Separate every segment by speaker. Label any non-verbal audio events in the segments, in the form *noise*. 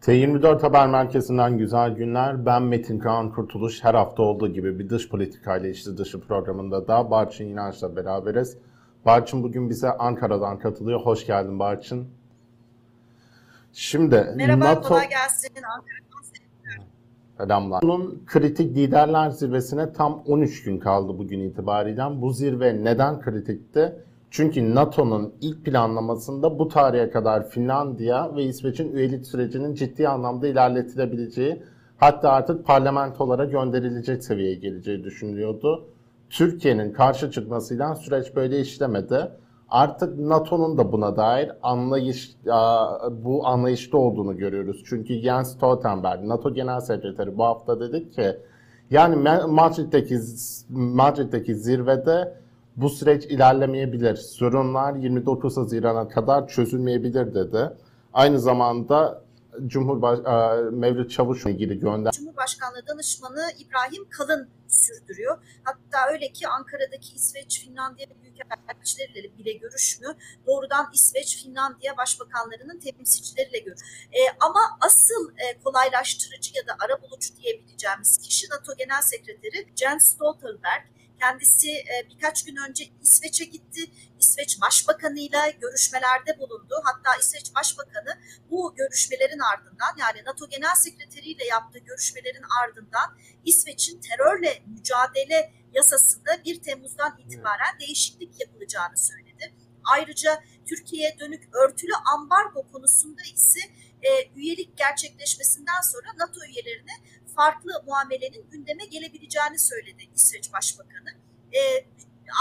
Speaker 1: T24 Haber Merkezi'nden güzel günler. Ben Metin Kaan Kurtuluş. Her hafta olduğu gibi bir dış politikayla içli dışı programında da Barçın İnanç'la beraberiz. Barçın bugün bize Ankara'dan katılıyor. Hoş geldin Barçın.
Speaker 2: Şimdi Merhaba, NATO... kolay gelsin. Ankara'dan
Speaker 1: Selamlar. Bunun kritik liderler zirvesine tam 13 gün kaldı bugün itibariyle. Bu zirve neden kritikti? Çünkü NATO'nun ilk planlamasında bu tarihe kadar Finlandiya ve İsveç'in üyelik sürecinin ciddi anlamda ilerletilebileceği hatta artık parlamentolara gönderilecek seviyeye geleceği düşünülüyordu. Türkiye'nin karşı çıkmasıyla süreç böyle işlemedi. Artık NATO'nun da buna dair anlayış bu anlayışta olduğunu görüyoruz. Çünkü Jens Stoltenberg, NATO Genel Sekreteri bu hafta dedi ki yani Madrid'deki Madrid'deki zirvede bu süreç ilerlemeyebilir. Sorunlar 29 Haziran'a kadar çözülmeyebilir dedi. Aynı zamanda Cumhurbaş e, Mevlüt Çavuş'la ilgili gönder.
Speaker 2: Cumhurbaşkanlığı danışmanı İbrahim Kalın sürdürüyor. Hatta öyle ki Ankara'daki İsveç, Finlandiya büyükelçileriyle bile görüşmüyor. Doğrudan İsveç, Finlandiya başbakanlarının temsilcileriyle görüşüyor. E, ama asıl e, kolaylaştırıcı ya da arabulucu diyebileceğimiz kişi NATO Genel Sekreteri Jens Stoltenberg Kendisi e, birkaç gün önce İsveç'e gitti. İsveç Başbakanı'yla görüşmelerde bulundu. Hatta İsveç Başbakanı bu görüşmelerin ardından yani NATO Genel Sekreteri ile yaptığı görüşmelerin ardından İsveç'in terörle mücadele yasasında 1 Temmuz'dan itibaren değişiklik yapılacağını söyledi. Ayrıca Türkiye'ye dönük örtülü ambargo konusunda ise e, üyelik gerçekleşmesinden sonra NATO üyelerine farklı muamelenin gündeme gelebileceğini söyledi İsveç Başbakanı. E,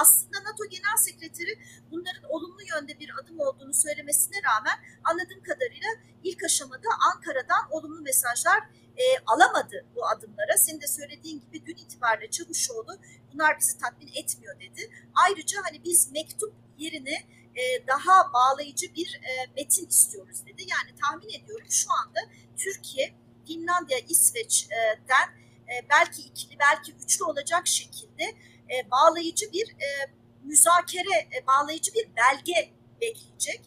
Speaker 2: aslında NATO Genel Sekreteri bunların olumlu yönde bir adım olduğunu söylemesine rağmen anladığım kadarıyla ilk aşamada Ankara'dan olumlu mesajlar e, alamadı bu adımlara. Senin de söylediğin gibi dün itibariyle Çavuşoğlu bunlar bizi tatmin etmiyor dedi. Ayrıca hani biz mektup yerine e, daha bağlayıcı bir e, metin istiyoruz dedi. Yani tahmin ediyorum şu anda Türkiye Finlandiya, İsveç'ten e, belki ikili belki üçlü olacak şekilde e, bağlayıcı bir e, müzakere, bağlayıcı bir belge bekleyecek.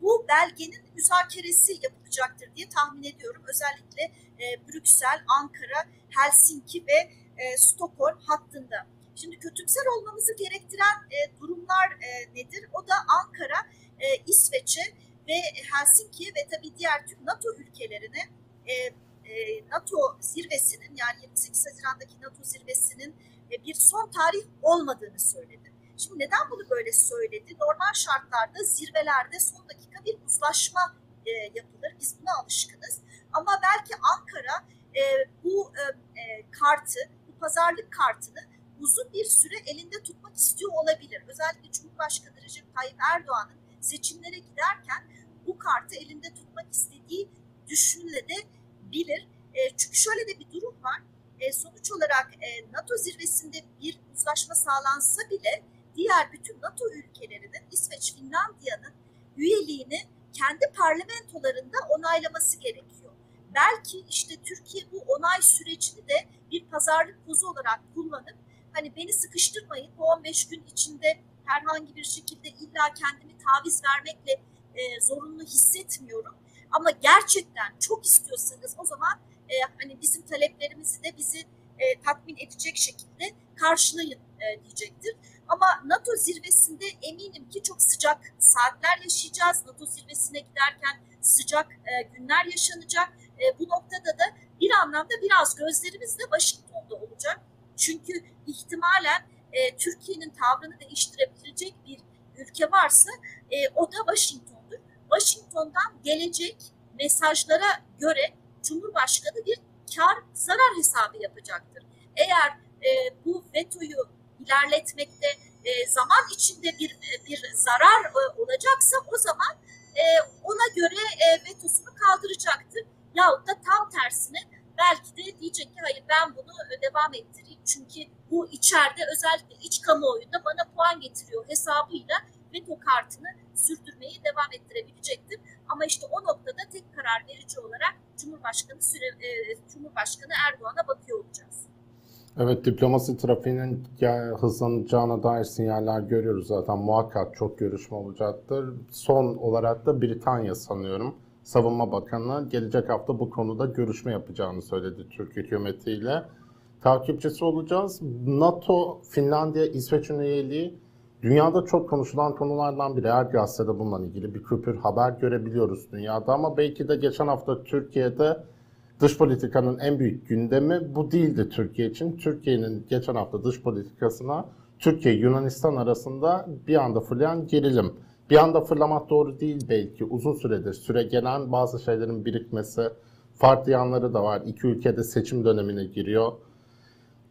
Speaker 2: Bu belgenin müzakeresi yapılacaktır diye tahmin ediyorum. Özellikle Brüksel, Ankara, Helsinki ve Stockholm hattında. Kötümser olmamızı gerektiren durumlar nedir? O da Ankara, İsveç'e ve Helsinki ve tabii diğer tüm NATO ülkelerine e, e, NATO zirvesinin yani 28 Haziran'daki NATO zirvesinin e, bir son tarih olmadığını söyledi. Şimdi neden bunu böyle söyledi? Normal şartlarda zirvelerde son dakika bir uzlaşma e, yapılır. Biz buna alışkınız. Ama belki Ankara e, bu e, e, kartı, bu pazarlık kartını uzun bir süre elinde tutmak istiyor olabilir. Özellikle Cumhurbaşkanı Recep Tayyip Erdoğan'ın seçimlere giderken bu kartı elinde tutmak istediği düşünülebilir. E, çünkü şöyle de bir durum var. E, sonuç olarak e, NATO zirvesinde bir uzlaşma sağlansa bile diğer bütün NATO ülkelerinin İsveç, Finlandiya'nın üyeliğini kendi parlamentolarında onaylaması gerekiyor. Belki işte Türkiye bu onay sürecini de bir pazarlık kozu olarak kullanıp hani beni sıkıştırmayın bu 15 gün içinde herhangi bir şekilde illa kendimi taviz vermekle e, zorunlu hissetmiyorum ama gerçekten çok istiyorsanız o zaman e, hani bizim taleplerimizi de bizi e, tatmin edecek şekilde karşılayın e, diyecektir. Ama NATO zirvesinde eminim ki çok sıcak saatler yaşayacağız. NATO zirvesine giderken sıcak e, günler yaşanacak. E, bu noktada da bir anlamda biraz gözlerimiz de Washington'da olacak. Çünkü ihtimalen e, Türkiye'nin tavrını değiştirebilecek bir ülke varsa e, o da Washington'dur. Washington'dan gelecek mesajlara göre Cumhurbaşkanı bir kar zarar hesabı yapacaktır. Eğer e, bu vetoyu ilerletmekte e, zaman içinde bir bir zarar e, olacaksa o zaman e, ona göre e, vetosunu kaldıracaktır. Yahut da tam tersine belki de diyecek ki hayır ben bunu devam ettireyim çünkü bu içeride özellikle iç kamuoyunda bana puan getiriyor hesabıyla veto kartını sürdürmeyi devam ettirebilecektir. Ama işte o noktada tek karar verici olarak Cumhurbaşkanı süre, e, Cumhurbaşkanı Erdoğan'a bakıyor olacağız.
Speaker 1: Evet diplomasi trafiğinin hızlanacağına dair sinyaller görüyoruz zaten. Muhakkak çok görüşme olacaktır. Son olarak da Britanya sanıyorum Savunma Bakanı gelecek hafta bu konuda görüşme yapacağını söyledi Türk hükümetiyle. Takipçisi olacağız. NATO, Finlandiya, İsveç üyeliği dünyada çok konuşulan konulardan biri. Her gazetede bununla ilgili bir küpür haber görebiliyoruz dünyada ama belki de geçen hafta Türkiye'de dış politikanın en büyük gündemi bu değildi Türkiye için. Türkiye'nin geçen hafta dış politikasına Türkiye-Yunanistan arasında bir anda fırlayan gerilim. Bir anda fırlamak doğru değil belki. Uzun süredir süre gelen bazı şeylerin birikmesi, farklı yanları da var. İki ülkede seçim dönemine giriyor.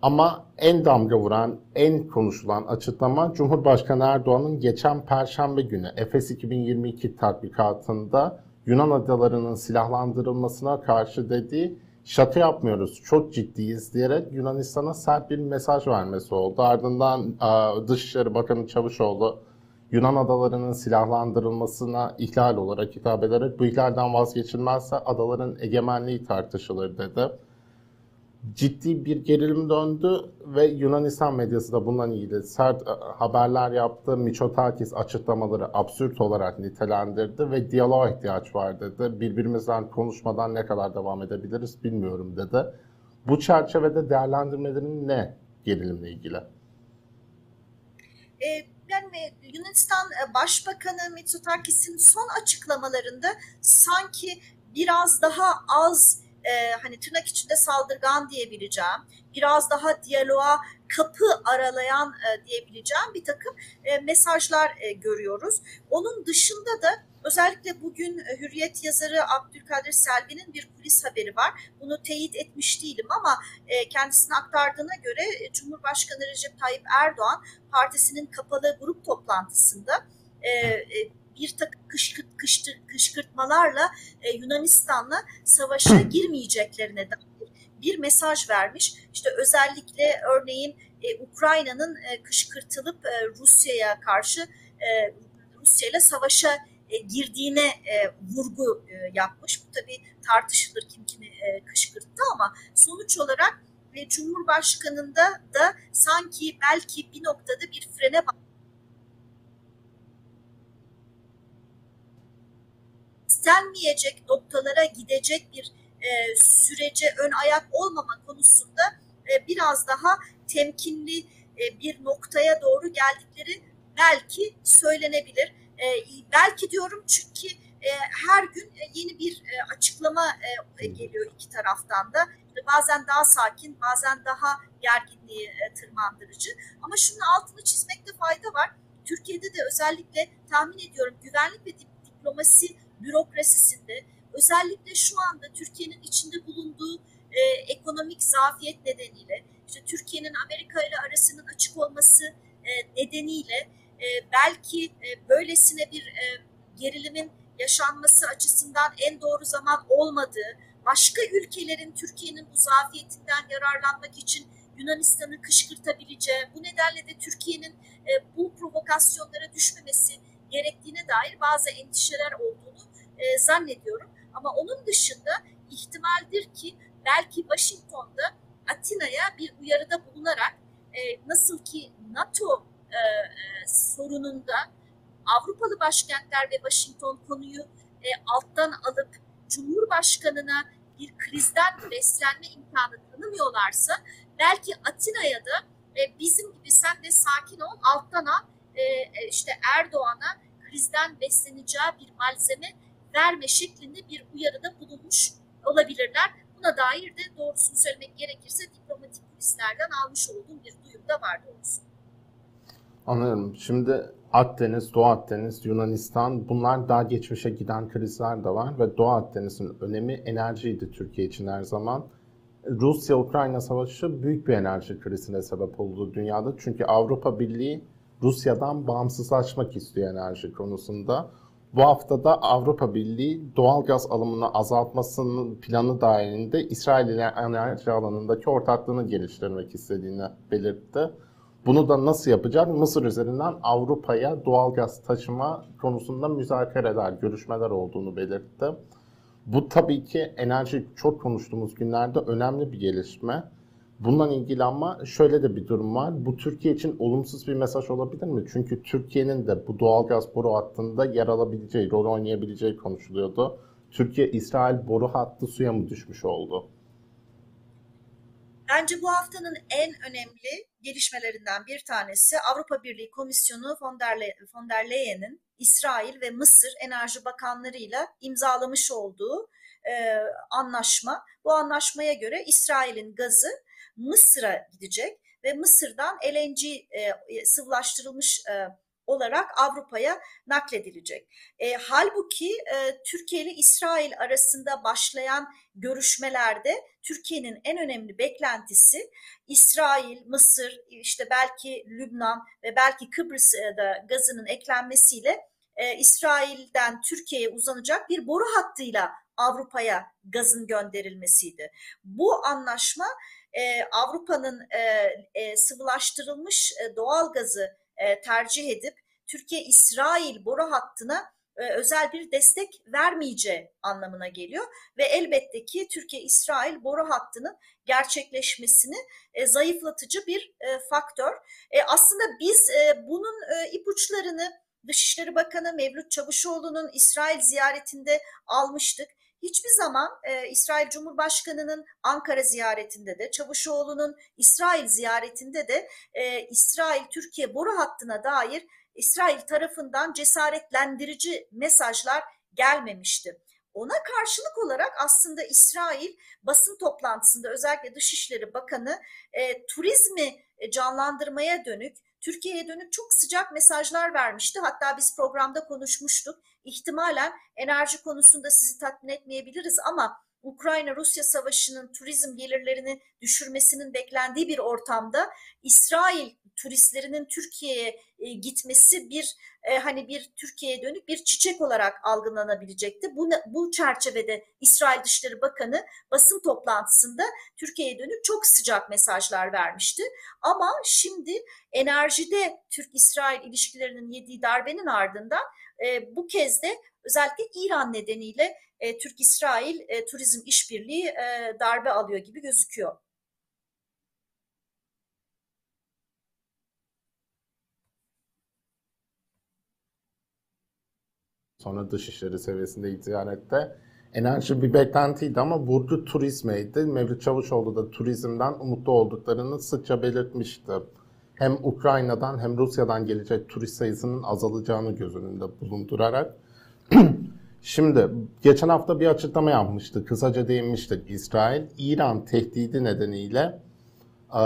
Speaker 1: Ama en damga vuran, en konuşulan açıklama Cumhurbaşkanı Erdoğan'ın geçen Perşembe günü Efes 2022 tatbikatında Yunan adalarının silahlandırılmasına karşı dediği şaka yapmıyoruz, çok ciddiyiz diyerek Yunanistan'a sert bir mesaj vermesi oldu. Ardından Dışişleri Bakanı Çavuşoğlu Yunan adalarının silahlandırılmasına ihlal olarak hitap ederek bu ihlalden vazgeçilmezse adaların egemenliği tartışılır dedi. Ciddi bir gerilim döndü ve Yunanistan medyası da bundan ilgili sert haberler yaptı. Miçotakis açıklamaları absürt olarak nitelendirdi ve diyaloğa ihtiyaç var dedi. Birbirimizden konuşmadan ne kadar devam edebiliriz bilmiyorum dedi. Bu çerçevede değerlendirmelerin ne gerilimle ilgili?
Speaker 2: E, yani Yunanistan Başbakanı Mitsotakis'in son açıklamalarında sanki biraz daha az e, hani tırnak içinde saldırgan diyebileceğim, biraz daha diyaloğa kapı aralayan e, diyebileceğim bir takım e, mesajlar e, görüyoruz. Onun dışında da özellikle bugün e, Hürriyet yazarı Abdülkadir Selvi'nin bir kulis haberi var. Bunu teyit etmiş değilim ama e, kendisine aktardığına göre e, Cumhurbaşkanı Recep Tayyip Erdoğan partisinin kapalı grup toplantısında e, e, bir takım kışkırt, kıştır, kışkırtmalarla e, Yunanistan'la savaşa girmeyeceklerine dair bir mesaj vermiş. İşte özellikle örneğin e, Ukrayna'nın e, kışkırtılıp e, Rusya'ya karşı e, Rusya ile savaşa e, girdiğine e, vurgu e, yapmış. Bu tabii tartışılır kim kimi e, kışkırttı ama sonuç olarak e, Cumhurbaşkanı'nda da sanki belki bir noktada bir frene istenmeyecek noktalara gidecek bir e, sürece ön ayak olmama konusunda e, biraz daha temkinli e, bir noktaya doğru geldikleri belki söylenebilir. E, belki diyorum çünkü e, her gün e, yeni bir e, açıklama e, geliyor iki taraftan da. İşte bazen daha sakin, bazen daha gerginliği e, tırmandırıcı. Ama şunun altını çizmekte fayda var. Türkiye'de de özellikle tahmin ediyorum güvenlik ve diplomasi bürokrasisinde özellikle şu anda Türkiye'nin içinde bulunduğu e, ekonomik zafiyet nedeniyle işte Türkiye'nin Amerika ile arasının açık olması e, nedeniyle e, belki e, böylesine bir e, gerilimin yaşanması açısından en doğru zaman olmadığı, başka ülkelerin Türkiye'nin bu zafiyetinden yararlanmak için Yunanistan'ı kışkırtabileceği, bu nedenle de Türkiye'nin e, bu provokasyonlara düşmemesi gerektiğine dair bazı endişeler olduğunu e, zannediyorum. Ama onun dışında ihtimaldir ki belki Washington'da Atina'ya bir uyarıda bulunarak e, nasıl ki NATO e, e, sorununda Avrupalı başkentler ve Washington konuyu e, alttan alıp Cumhurbaşkanına bir krizden beslenme imkanı tanımıyorlarsa belki Atina'ya da e, bizim gibi sen de sakin ol alttan al e, e işte Erdoğan'a krizden besleneceği bir malzeme verme şeklinde bir uyarıda bulunmuş olabilirler. Buna dair de doğrusunu söylemek gerekirse diplomatik kulislerden almış olduğum bir duyum da var doğrusu.
Speaker 1: Anlıyorum. Şimdi Akdeniz, Doğu Akdeniz, Yunanistan bunlar daha geçmişe giden krizler de var ve Doğu Akdeniz'in önemi enerjiydi Türkiye için her zaman. Rusya-Ukrayna savaşı büyük bir enerji krizine sebep oldu dünyada. Çünkü Avrupa Birliği Rusya'dan bağımsızlaşmak istiyor enerji konusunda. Bu haftada Avrupa Birliği doğal gaz alımını azaltmasının planı dahilinde İsrail ile enerji alanındaki ortaklığını geliştirmek istediğini belirtti. Bunu da nasıl yapacak? Mısır üzerinden Avrupa'ya doğal gaz taşıma konusunda müzakereler, görüşmeler olduğunu belirtti. Bu tabii ki enerji çok konuştuğumuz günlerde önemli bir gelişme. Bundan ilgili ama şöyle de bir durum var. Bu Türkiye için olumsuz bir mesaj olabilir mi? Çünkü Türkiye'nin de bu doğalgaz boru hattında yer alabileceği, rol oynayabileceği konuşuluyordu. Türkiye-İsrail boru hattı suya mı düşmüş oldu?
Speaker 2: Bence bu haftanın en önemli gelişmelerinden bir tanesi Avrupa Birliği Komisyonu von der, Le von der Leyen'in İsrail ve Mısır Enerji Bakanlarıyla imzalamış olduğu e, anlaşma. Bu anlaşmaya göre İsrail'in gazı Mısır'a gidecek ve Mısır'dan LNG e, sıvılaştırılmış e, olarak Avrupa'ya nakledilecek. E, halbuki e, Türkiye ile İsrail arasında başlayan görüşmelerde Türkiye'nin en önemli beklentisi İsrail, Mısır, işte belki Lübnan ve belki Kıbrıs'da gazının eklenmesiyle e, İsrail'den Türkiye'ye uzanacak bir boru hattıyla Avrupa'ya gazın gönderilmesiydi. Bu anlaşma e, Avrupa'nın e, e, sıvılaştırılmış e, doğal gazı e, tercih edip Türkiye-İsrail boru hattına e, özel bir destek vermeyeceği anlamına geliyor ve elbette ki Türkiye-İsrail boru hattının gerçekleşmesini e, zayıflatıcı bir e, faktör. E, aslında biz e, bunun e, ipuçlarını Dışişleri Bakanı Mevlüt Çavuşoğlu'nun İsrail ziyaretinde almıştık. Hiçbir zaman e, İsrail Cumhurbaşkanı'nın Ankara ziyaretinde de, Çavuşoğlu'nun İsrail ziyaretinde de e, İsrail-Türkiye boru hattına dair İsrail tarafından cesaretlendirici mesajlar gelmemişti. Ona karşılık olarak aslında İsrail basın toplantısında özellikle Dışişleri Bakanı e, turizmi canlandırmaya dönük, Türkiye'ye dönük çok sıcak mesajlar vermişti. Hatta biz programda konuşmuştuk. İhtimalen enerji konusunda sizi tatmin etmeyebiliriz ama Ukrayna-Rusya savaşının turizm gelirlerini düşürmesinin beklendiği bir ortamda İsrail turistlerinin Türkiye'ye e, gitmesi bir e, hani bir Türkiye'ye dönük bir çiçek olarak algılanabilecekti. Bu, bu çerçevede İsrail Dışişleri Bakanı basın toplantısında Türkiye'ye dönük çok sıcak mesajlar vermişti. Ama şimdi enerjide Türk-İsrail ilişkilerinin yediği darbenin ardından e, bu kez de özellikle İran nedeniyle e, Türk-İsrail e, turizm işbirliği e, darbe alıyor gibi gözüküyor.
Speaker 1: Sonra Dışişleri seviyesinde ziyarette enerji bir beklentiydi ama vurdu turizmeydi. Mevlüt Çavuşoğlu da turizmden umutlu olduklarını sıkça belirtmişti. Hem Ukrayna'dan hem Rusya'dan gelecek turist sayısının azalacağını göz önünde bulundurarak *clears throat* Şimdi geçen hafta bir açıklama yapmıştı. Kısaca değinmiştik. İsrail, İran tehdidi nedeniyle e,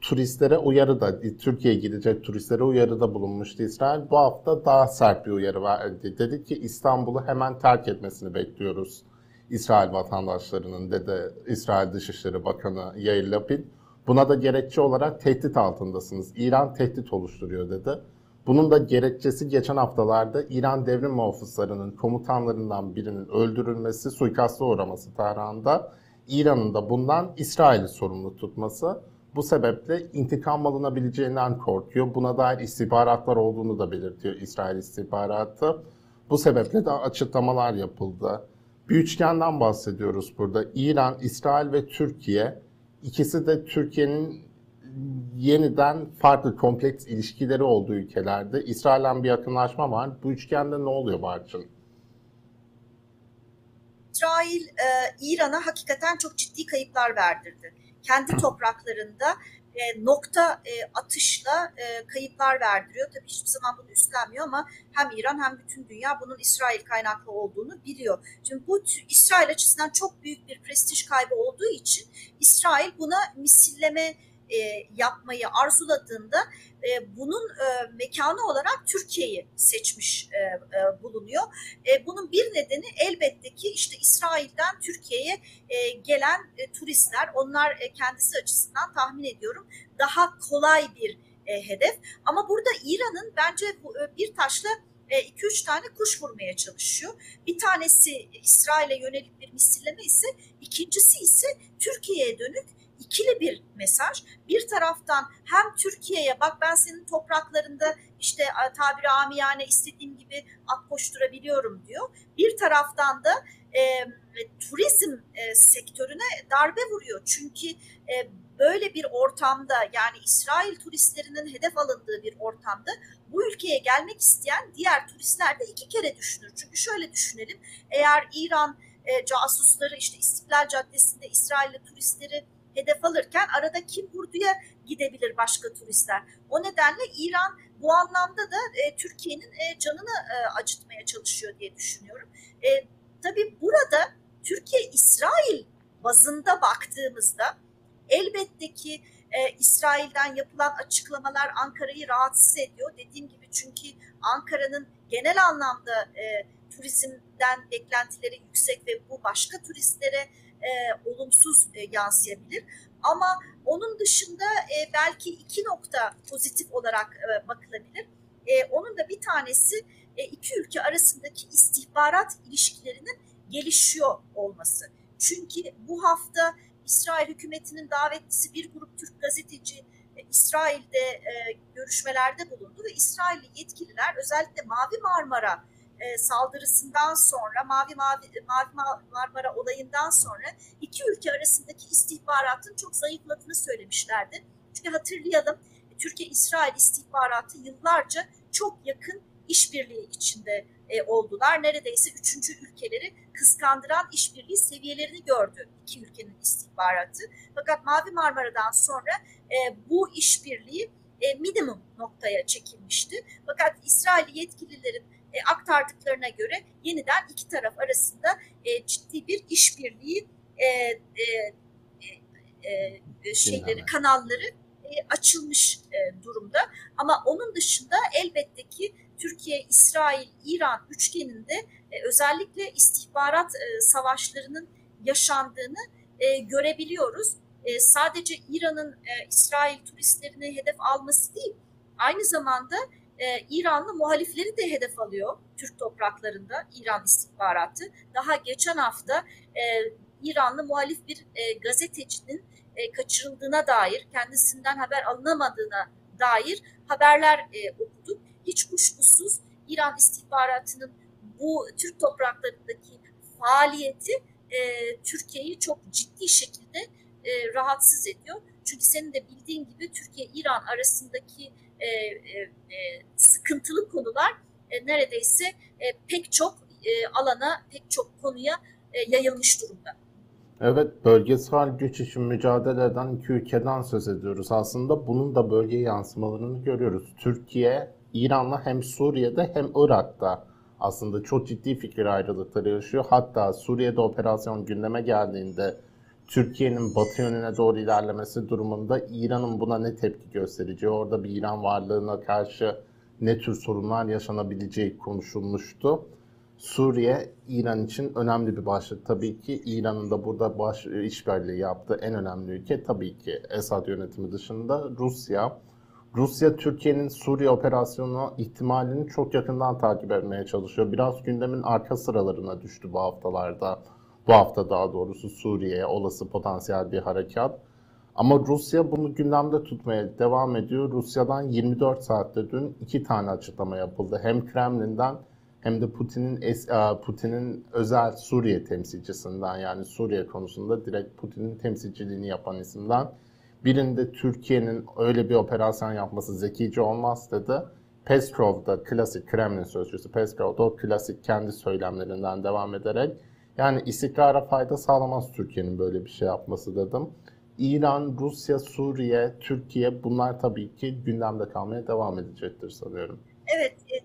Speaker 1: turistlere uyarı da, Türkiye'ye gidecek turistlere uyarı da bulunmuştu İsrail. Bu hafta daha sert bir uyarı verdi. Dedi ki İstanbul'u hemen terk etmesini bekliyoruz. İsrail vatandaşlarının dedi İsrail Dışişleri Bakanı Yair Lapid. Buna da gerekçe olarak tehdit altındasınız. İran tehdit oluşturuyor dedi. Bunun da gerekçesi geçen haftalarda İran devrim muhafızlarının komutanlarından birinin öldürülmesi, suikasta uğraması Tahran'da. İran'ın da bundan İsrail'i sorumlu tutması. Bu sebeple intikam alınabileceğinden korkuyor. Buna dair istihbaratlar olduğunu da belirtiyor İsrail istihbaratı. Bu sebeple de açıklamalar yapıldı. Bir üçgenden bahsediyoruz burada. İran, İsrail ve Türkiye. İkisi de Türkiye'nin yeniden farklı kompleks ilişkileri olduğu ülkelerde İsrail'den bir yakınlaşma var. Bu üçgende ne oluyor Barçın?
Speaker 2: İsrail e, İran'a hakikaten çok ciddi kayıplar verdirdi. Kendi topraklarında e, nokta e, atışla e, kayıplar verdiriyor. Tabii hiçbir zaman bunu üstlenmiyor ama hem İran hem bütün dünya bunun İsrail kaynaklı olduğunu biliyor. Şimdi bu İsrail açısından çok büyük bir prestij kaybı olduğu için İsrail buna misilleme e, yapmayı arzuladığında e, bunun e, mekanı olarak Türkiye'yi seçmiş e, e, bulunuyor. E, bunun bir nedeni elbette ki işte İsrail'den Türkiye'ye e, gelen e, turistler. Onlar e, kendisi açısından tahmin ediyorum daha kolay bir e, hedef. Ama burada İran'ın bence bu, e, bir taşla 2-3 e, tane kuş vurmaya çalışıyor. Bir tanesi İsrail'e yönelik bir misilleme ise ikincisi ise Türkiye'ye dönük ikili bir mesaj. Bir taraftan hem Türkiye'ye bak ben senin topraklarında işte tabiri amiyane istediğim gibi at koşturabiliyorum diyor. Bir taraftan da e, turizm e, sektörüne darbe vuruyor. Çünkü e, böyle bir ortamda yani İsrail turistlerinin hedef alındığı bir ortamda bu ülkeye gelmek isteyen diğer turistler de iki kere düşünür. Çünkü şöyle düşünelim eğer İran e, casusları işte İstiklal Caddesi'nde İsrailli turistleri hedef alırken arada kim Hurdu'ya gidebilir başka turistler. O nedenle İran bu anlamda da e, Türkiye'nin e, canını e, acıtmaya çalışıyor diye düşünüyorum. E, tabii burada Türkiye-İsrail bazında baktığımızda elbette ki e, İsrail'den yapılan açıklamalar Ankara'yı rahatsız ediyor. Dediğim gibi çünkü Ankara'nın genel anlamda e, turizmden beklentileri yüksek ve bu başka turistlere e, olumsuz e, yansıyabilir. Ama onun dışında e, belki iki nokta pozitif olarak e, bakılabilir. E, onun da bir tanesi e, iki ülke arasındaki istihbarat ilişkilerinin gelişiyor olması. Çünkü bu hafta İsrail hükümetinin davetlisi bir grup Türk gazeteci e, İsrail'de e, görüşmelerde bulundu ve İsrailli yetkililer özellikle Mavi Marmara e, saldırısından sonra Mavi, Mavi, Mavi Marmara olayından sonra iki ülke arasındaki istihbaratın çok zayıfladığını söylemişlerdi. Çünkü hatırlayalım Türkiye-İsrail istihbaratı yıllarca çok yakın işbirliği içinde e, oldular. Neredeyse üçüncü ülkeleri kıskandıran işbirliği seviyelerini gördü iki ülkenin istihbaratı. Fakat Mavi Marmara'dan sonra e, bu işbirliği e, minimum noktaya çekilmişti. Fakat İsrail yetkililerin e, aktardıklarına göre yeniden iki taraf arasında e, ciddi bir işbirliği e, e, e, e, şeyleri, kanalları e, açılmış e, durumda. Ama onun dışında elbette ki Türkiye, İsrail, İran üçgeninde e, özellikle istihbarat e, savaşlarının yaşandığını e, görebiliyoruz. E, sadece İran'ın e, İsrail turistlerini hedef alması değil, aynı zamanda e, İranlı muhalifleri de hedef alıyor Türk topraklarında İran istihbaratı. Daha geçen hafta e, İranlı muhalif bir e, gazetecinin e, kaçırıldığına dair, kendisinden haber alınamadığına dair haberler e, okuduk. Hiç kuşkusuz İran istihbaratının bu Türk topraklarındaki faaliyeti e, Türkiye'yi çok ciddi şekilde e, rahatsız ediyor. Çünkü senin de bildiğin gibi Türkiye-İran arasındaki e, e, e, sıkıntılı konular e, neredeyse e, pek çok e, alana, pek çok konuya e, yayılmış durumda.
Speaker 1: Evet, bölgesel güç için mücadele eden iki ülkeden söz ediyoruz. Aslında bunun da bölgeye yansımalarını görüyoruz. Türkiye, İran'la hem Suriye'de hem Irak'ta aslında çok ciddi fikir ayrılıkları yaşıyor. Hatta Suriye'de operasyon gündeme geldiğinde Türkiye'nin batı yönüne doğru ilerlemesi durumunda İran'ın buna ne tepki göstereceği, orada bir İran varlığına karşı ne tür sorunlar yaşanabileceği konuşulmuştu. Suriye İran için önemli bir başlık. Tabii ki İran'ın da burada baş, işbirliği yaptığı en önemli ülke tabii ki Esad yönetimi dışında Rusya. Rusya Türkiye'nin Suriye operasyonu ihtimalini çok yakından takip etmeye çalışıyor. Biraz gündemin arka sıralarına düştü bu haftalarda bu hafta daha doğrusu Suriye'ye olası potansiyel bir harekat. Ama Rusya bunu gündemde tutmaya devam ediyor. Rusya'dan 24 saatte dün iki tane açıklama yapıldı. Hem Kremlin'den hem de Putin'in e, Putin'in özel Suriye temsilcisinden yani Suriye konusunda direkt Putin'in temsilciliğini yapan isimden birinde Türkiye'nin öyle bir operasyon yapması zekice olmaz dedi. Peskov da klasik Kremlin sözcüsü Peskov da o klasik kendi söylemlerinden devam ederek yani istikrara fayda sağlamaz Türkiye'nin böyle bir şey yapması dedim. İran, Rusya, Suriye, Türkiye bunlar tabii ki gündemde kalmaya devam edecektir sanıyorum.
Speaker 2: Evet, e,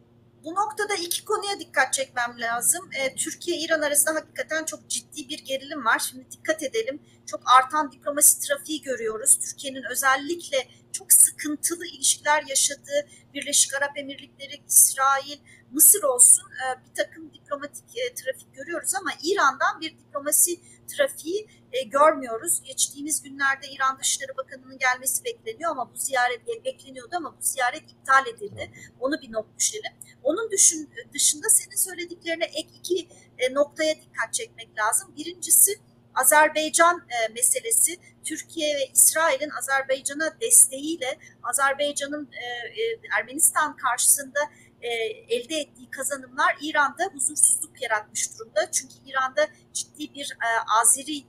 Speaker 2: bu noktada iki konuya dikkat çekmem lazım. E, Türkiye-İran arasında hakikaten çok ciddi bir gerilim var. Şimdi dikkat edelim. Çok artan diplomasi trafiği görüyoruz. Türkiye'nin özellikle çok sıkıntılı ilişkiler yaşadığı Birleşik Arap Emirlikleri, İsrail, Mısır olsun e, bir takım diplomatik e, trafik görüyoruz ama İran'dan bir diplomasi trafiği e, görmüyoruz. Geçtiğimiz günlerde İran Dışişleri Bakanı'nın gelmesi bekleniyor ama bu ziyaret bekleniyordu ama bu ziyaret iptal edildi. Onu bir not düşelim. Onun dışında senin söylediklerine ek iki noktaya dikkat çekmek lazım. Birincisi Azerbaycan meselesi Türkiye ve İsrail'in Azerbaycan'a desteğiyle Azerbaycan'ın e, e, Ermenistan karşısında e, elde ettiği kazanımlar İran'da huzursuzluk yaratmış durumda. Çünkü İran'da ciddi bir e, Azeri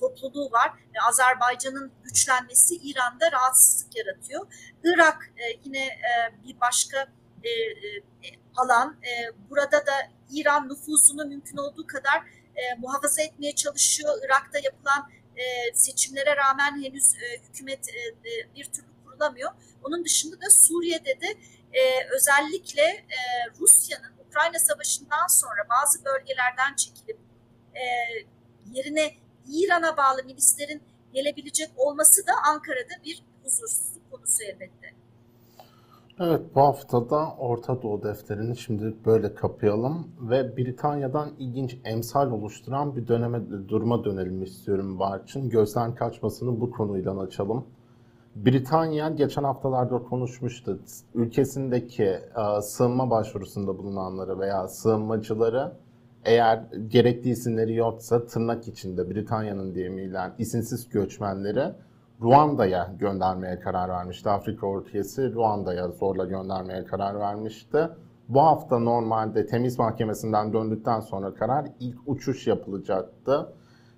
Speaker 2: topluluğu var. Azerbaycan'ın güçlenmesi İran'da rahatsızlık yaratıyor. Irak yine bir başka alan. Burada da İran nüfuzunu mümkün olduğu kadar muhafaza etmeye çalışıyor. Irak'ta yapılan e, seçimlere rağmen henüz e, hükümet e, e, bir türlü kurulamıyor. Onun dışında da Suriye'de de e, özellikle e, Rusya'nın Ukrayna Savaşı'ndan sonra bazı bölgelerden çekilip e, yerine İran'a bağlı milislerin gelebilecek olması da Ankara'da bir huzursuzluk konusu elbette.
Speaker 1: Evet bu haftada Orta Doğu defterini şimdi böyle kapayalım ve Britanya'dan ilginç emsal oluşturan bir döneme duruma dönelim istiyorum Barçın. Gözden kaçmasını bu konuyla açalım. Britanya geçen haftalarda konuşmuştu. Ülkesindeki e, sığınma başvurusunda bulunanları veya sığınmacıları eğer gerekli isimleri yoksa tırnak içinde Britanya'nın deyimiyle isimsiz göçmenleri Ruanda'ya göndermeye karar vermişti. Afrika ortası Ruanda'ya zorla göndermeye karar vermişti. Bu hafta normalde temiz mahkemesinden döndükten sonra karar ilk uçuş yapılacaktı.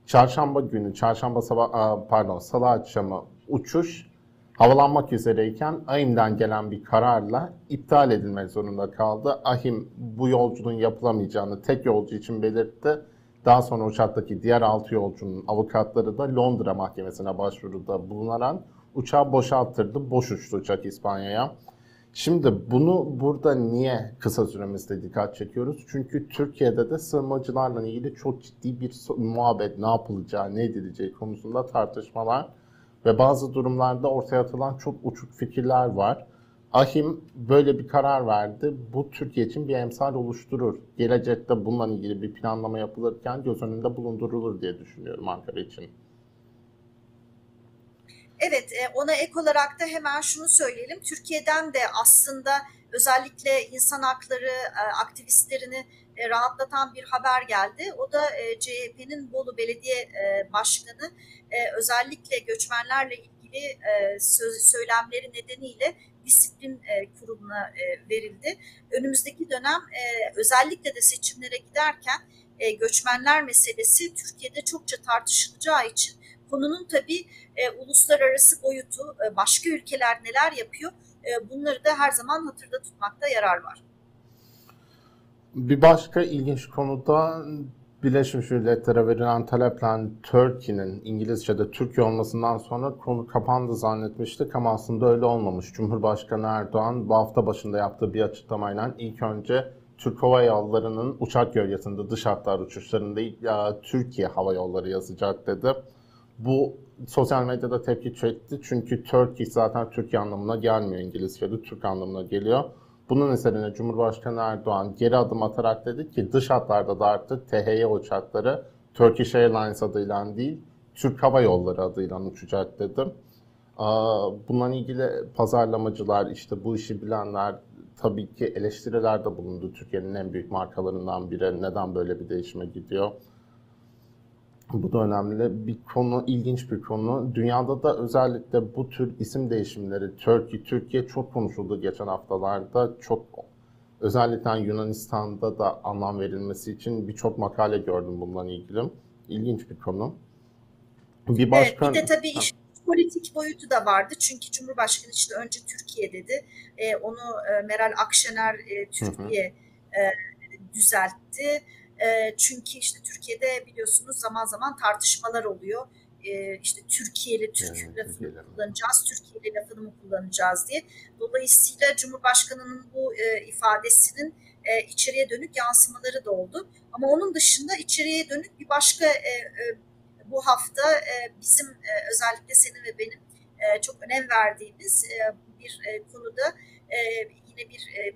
Speaker 1: Çarşamba günü, çarşamba sabah, pardon, salı akşamı uçuş havalanmak üzereyken AİM'den gelen bir kararla iptal edilmek zorunda kaldı. AHİM bu yolculuğun yapılamayacağını tek yolcu için belirtti. Daha sonra uçaktaki diğer 6 yolcunun avukatları da Londra mahkemesine başvuruda bulunarak uçağı boşalttırdı. Boş uçtu uçak İspanya'ya. Şimdi bunu burada niye kısa süremizde dikkat çekiyoruz? Çünkü Türkiye'de de sığınmacılarla ilgili çok ciddi bir muhabbet, ne yapılacağı, ne edileceği konusunda tartışmalar ve bazı durumlarda ortaya atılan çok uçuk fikirler var. Ahim böyle bir karar verdi. Bu Türkiye için bir emsal oluşturur. Gelecekte bununla ilgili bir planlama yapılırken göz önünde bulundurulur diye düşünüyorum Ankara için.
Speaker 2: Evet, e, ona ek olarak da hemen şunu söyleyelim. Türkiye'den de aslında özellikle insan hakları e, aktivistlerini e, rahatlatan bir haber geldi. O da CHP'nin Bolu Belediye Başkanı özellikle göçmenlerle ilgili söylemleri nedeniyle disiplin kurumuna verildi. Önümüzdeki dönem özellikle de seçimlere giderken göçmenler meselesi Türkiye'de çokça tartışılacağı için konunun tabii e, uluslararası boyutu, e, başka ülkeler neler yapıyor e, bunları da her zaman hatırda tutmakta yarar var.
Speaker 1: Bir başka ilginç konuda Birleşmiş Milletler'e verilen taleple Turkey'nin İngilizce'de Türkiye olmasından sonra konu kapandı zannetmiştik ama aslında öyle olmamış. Cumhurbaşkanı Erdoğan bu hafta başında yaptığı bir açıklamayla ilk önce Türk Hava Yolları'nın uçak gölgesinde dış hatlar uçuşlarında Türkiye Hava Yolları yazacak dedi. Bu sosyal medyada tepki çekti çünkü Turkey zaten Türkiye anlamına gelmiyor İngilizce'de Türk anlamına geliyor. Bunun üzerine Cumhurbaşkanı Erdoğan geri adım atarak dedi ki dış hatlarda da artık THY uçakları Turkish Airlines adıyla değil Türk Hava Yolları adıyla uçacak dedi. Bununla ilgili pazarlamacılar işte bu işi bilenler tabii ki eleştirilerde bulundu. Türkiye'nin en büyük markalarından biri neden böyle bir değişime gidiyor? Bu da önemli. Bir konu, ilginç bir konu. Dünyada da özellikle bu tür isim değişimleri, Turkey, Türkiye çok konuşuldu geçen haftalarda. Çok özellikle Yunanistan'da da anlam verilmesi için birçok makale gördüm bununla ilgili. İlginç bir konu.
Speaker 2: Bir başka... Evet, bir de tabii iş politik boyutu da vardı. Çünkü Cumhurbaşkanı işte önce Türkiye dedi. E, onu e, Meral Akşener e, Türkiye e, düzeltti. E, çünkü işte Türkiye'de biliyorsunuz zaman zaman tartışmalar oluyor. E, işte Türkiye'li Türk evet, lafını mı kullanacağız, Türkiye'li lafını mı kullanacağız diye. Dolayısıyla Cumhurbaşkanı'nın bu e, ifadesinin e, içeriye dönük yansımaları da oldu. Ama onun dışında içeriye dönük bir başka e, e, bu hafta e, bizim e, özellikle senin ve benim e, çok önem verdiğimiz e, bir e, konuda e, yine bir e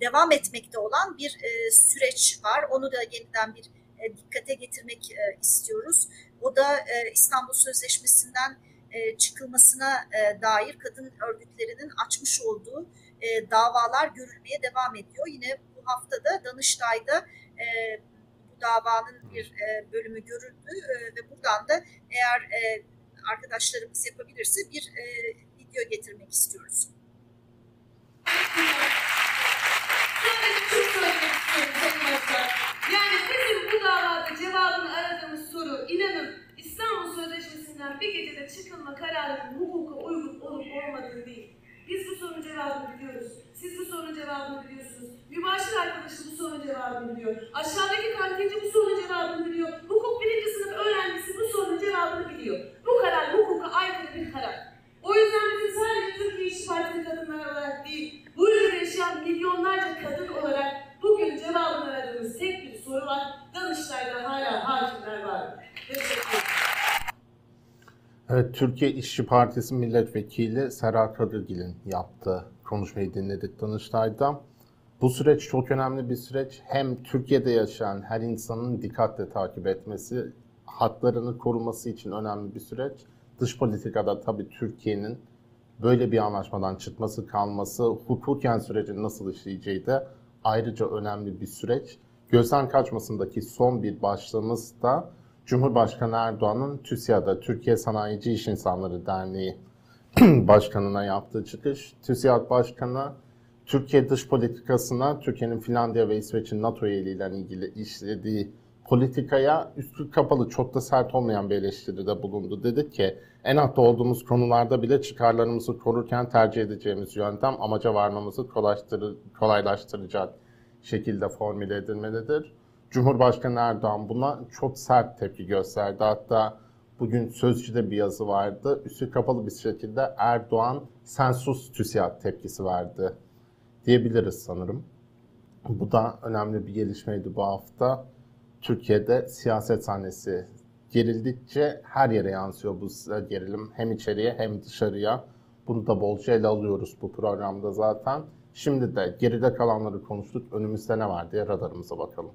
Speaker 2: devam etmekte olan bir e, süreç var. Onu da yeniden bir e, dikkate getirmek e, istiyoruz. O da e, İstanbul Sözleşmesi'nden e, çıkılmasına e, dair kadın örgütlerinin açmış olduğu e, davalar görülmeye devam ediyor. Yine bu haftada Danıştay'da e, bu davanın bir e, bölümü görüldü e, ve buradan da eğer e, arkadaşlarımız yapabilirse bir e, video getirmek istiyoruz.
Speaker 3: Yani bizim bu davada cevabını aradığımız soru inanın yani bir gecede çıkılma kararının hukuka uygun olup olmadığı değil. Biz bu sorunun cevabını biliyoruz. Siz bu sorunun cevabını biliyorsunuz. Mübaşir arkadaşım bu sorunun cevabını biliyor. Aşağıdaki kantinci bu sorunun cevabını biliyor. Hukuk birinci sınıf öğrencisi bu sorunun cevabını biliyor. Bu karar hukuka aykırı bir karar. O yüzden bizim sadece Türkiye İşçi Partisi kadınlar olarak değil, bu ülkede yaşayan milyonlarca kadın olarak bugün cevabını aradığımız tek bir soru var. Danıştay'da hala hakimler var. Teşekkür ederim.
Speaker 1: Türkiye İşçi Partisi Milletvekili Serhat Kadıgil'in yaptığı konuşmayı dinledik Danıştay'da. Bu süreç çok önemli bir süreç. Hem Türkiye'de yaşayan her insanın dikkatle takip etmesi, haklarını koruması için önemli bir süreç. Dış politikada tabii Türkiye'nin böyle bir anlaşmadan çıkması, kalması, hukuken sürecin nasıl işleyeceği de ayrıca önemli bir süreç. Gözden kaçmasındaki son bir başlığımız da Cumhurbaşkanı Erdoğan'ın TÜSİAD'a, Türkiye Sanayici İş İnsanları Derneği *clears throat* Başkanı'na yaptığı çıkış. TÜSİAD Başkanı, Türkiye dış politikasına, Türkiye'nin Finlandiya ve İsveç'in NATO üyeliğiyle ilgili işlediği politikaya üstü kapalı, çok da sert olmayan bir eleştiride bulundu. Dedi ki, en altta olduğumuz konularda bile çıkarlarımızı korurken tercih edeceğimiz yöntem amaca varmamızı kolaylaştıracak şekilde formüle edilmelidir. Cumhurbaşkanı Erdoğan buna çok sert tepki gösterdi. Hatta bugün Sözcü'de bir yazı vardı. Üstü kapalı bir şekilde Erdoğan sen TÜSİAD tepkisi verdi diyebiliriz sanırım. Bu da önemli bir gelişmeydi bu hafta. Türkiye'de siyaset sahnesi gerildikçe her yere yansıyor bu gerilim. Hem içeriye hem dışarıya. Bunu da bolca ele alıyoruz bu programda zaten. Şimdi de geride kalanları konuştuk. Önümüzde ne var diye radarımıza bakalım.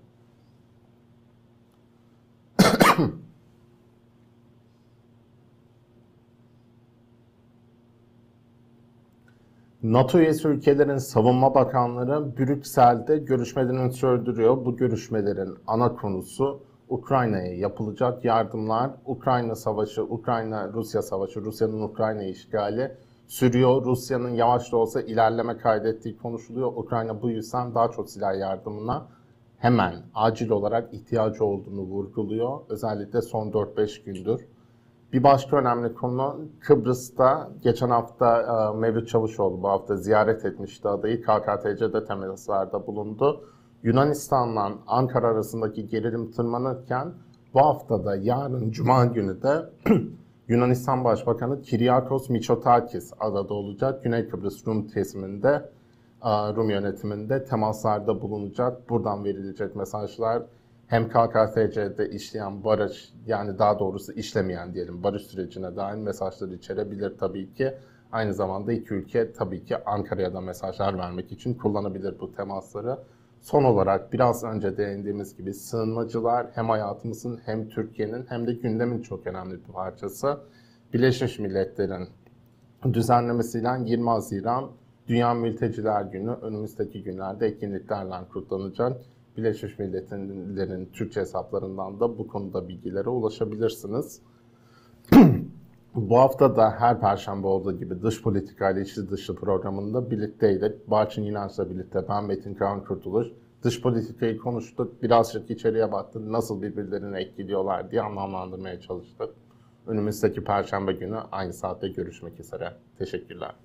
Speaker 1: NATO üyesi ülkelerin savunma bakanları Brüksel'de görüşmelerini sürdürüyor. Bu görüşmelerin ana konusu Ukrayna'ya yapılacak yardımlar, Ukrayna savaşı, Ukrayna-Rusya savaşı, Rusya'nın Ukrayna işgali sürüyor. Rusya'nın yavaş da olsa ilerleme kaydettiği konuşuluyor. Ukrayna bu yüzden daha çok silah yardımına hemen acil olarak ihtiyacı olduğunu vurguluyor. Özellikle son 4-5 gündür. Bir başka önemli konu Kıbrıs'ta geçen hafta e, Mevlüt Çavuşoğlu bu hafta ziyaret etmişti adayı. KKTC'de temaslarda bulundu. Yunanistan'la Ankara arasındaki gerilim tırmanırken bu haftada yarın Cuma günü de *clears throat* Yunanistan Başbakanı Kyriakos Mitsotakis adada olacak. Güney Kıbrıs Rum kesiminde, e, Rum yönetiminde temaslarda bulunacak. Buradan verilecek mesajlar hem KKTC'de işleyen barış yani daha doğrusu işlemeyen diyelim barış sürecine dair mesajlar içerebilir tabii ki. Aynı zamanda iki ülke tabii ki Ankara'ya da mesajlar vermek için kullanabilir bu temasları. Son olarak biraz önce değindiğimiz gibi sığınmacılar hem hayatımızın hem Türkiye'nin hem de gündemin çok önemli bir parçası. Birleşmiş Milletler'in düzenlemesiyle 20 Haziran Dünya Mülteciler Günü önümüzdeki günlerde etkinliklerle kutlanacak. Birleşmiş Milletler'in Türkçe hesaplarından da bu konuda bilgilere ulaşabilirsiniz. *clears throat* bu hafta da her perşembe olduğu gibi dış politika ile içi dışı programında birlikteydik. Barçın İnanç'la birlikte ben Metin Kaan Kurtuluş. Dış politikayı konuştuk. Birazcık içeriye baktık. Nasıl birbirlerini etkiliyorlar diye anlamlandırmaya çalıştık. Önümüzdeki perşembe günü aynı saatte görüşmek üzere. Teşekkürler.